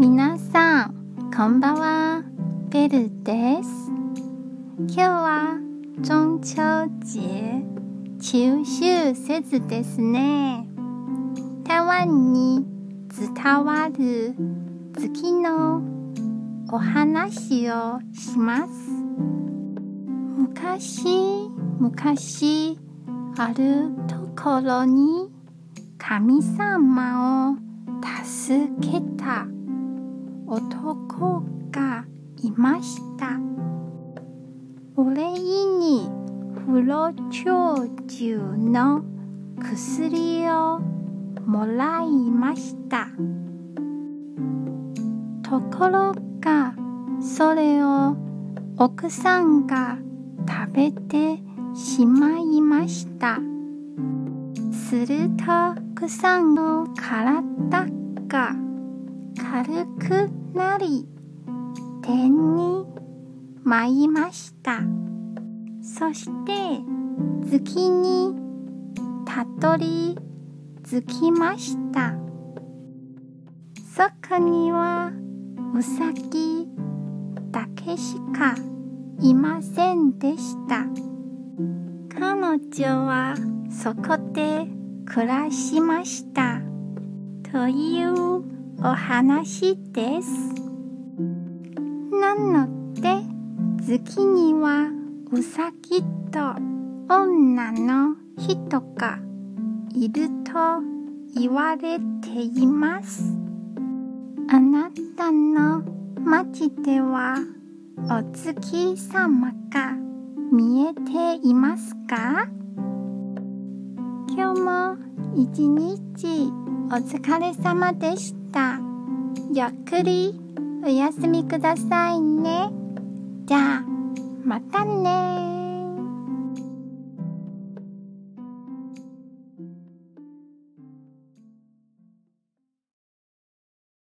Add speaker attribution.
Speaker 1: 皆さん、こんばんは。ベルです。今日は中秋節、中秋節ですね。台湾に伝わる月のお話をします。昔、昔、あるところに神様を助けた男がいました。お礼に不老長寿の薬をもらいました。ところがそれを奥さんが食べてしまいました。すると奥さんの体が軽くり天に舞いました。そして月にたどり着きました。そこにはウサギだけしかいませんでした。彼女はそこで暮らしました。というお話です。なので月にはウサギと女の人がいると言われています。あなたの町ではお月様が見えていますか？今日も一日お疲れ様でした。ゆっくり。おやすみくださいね。じゃあ、またね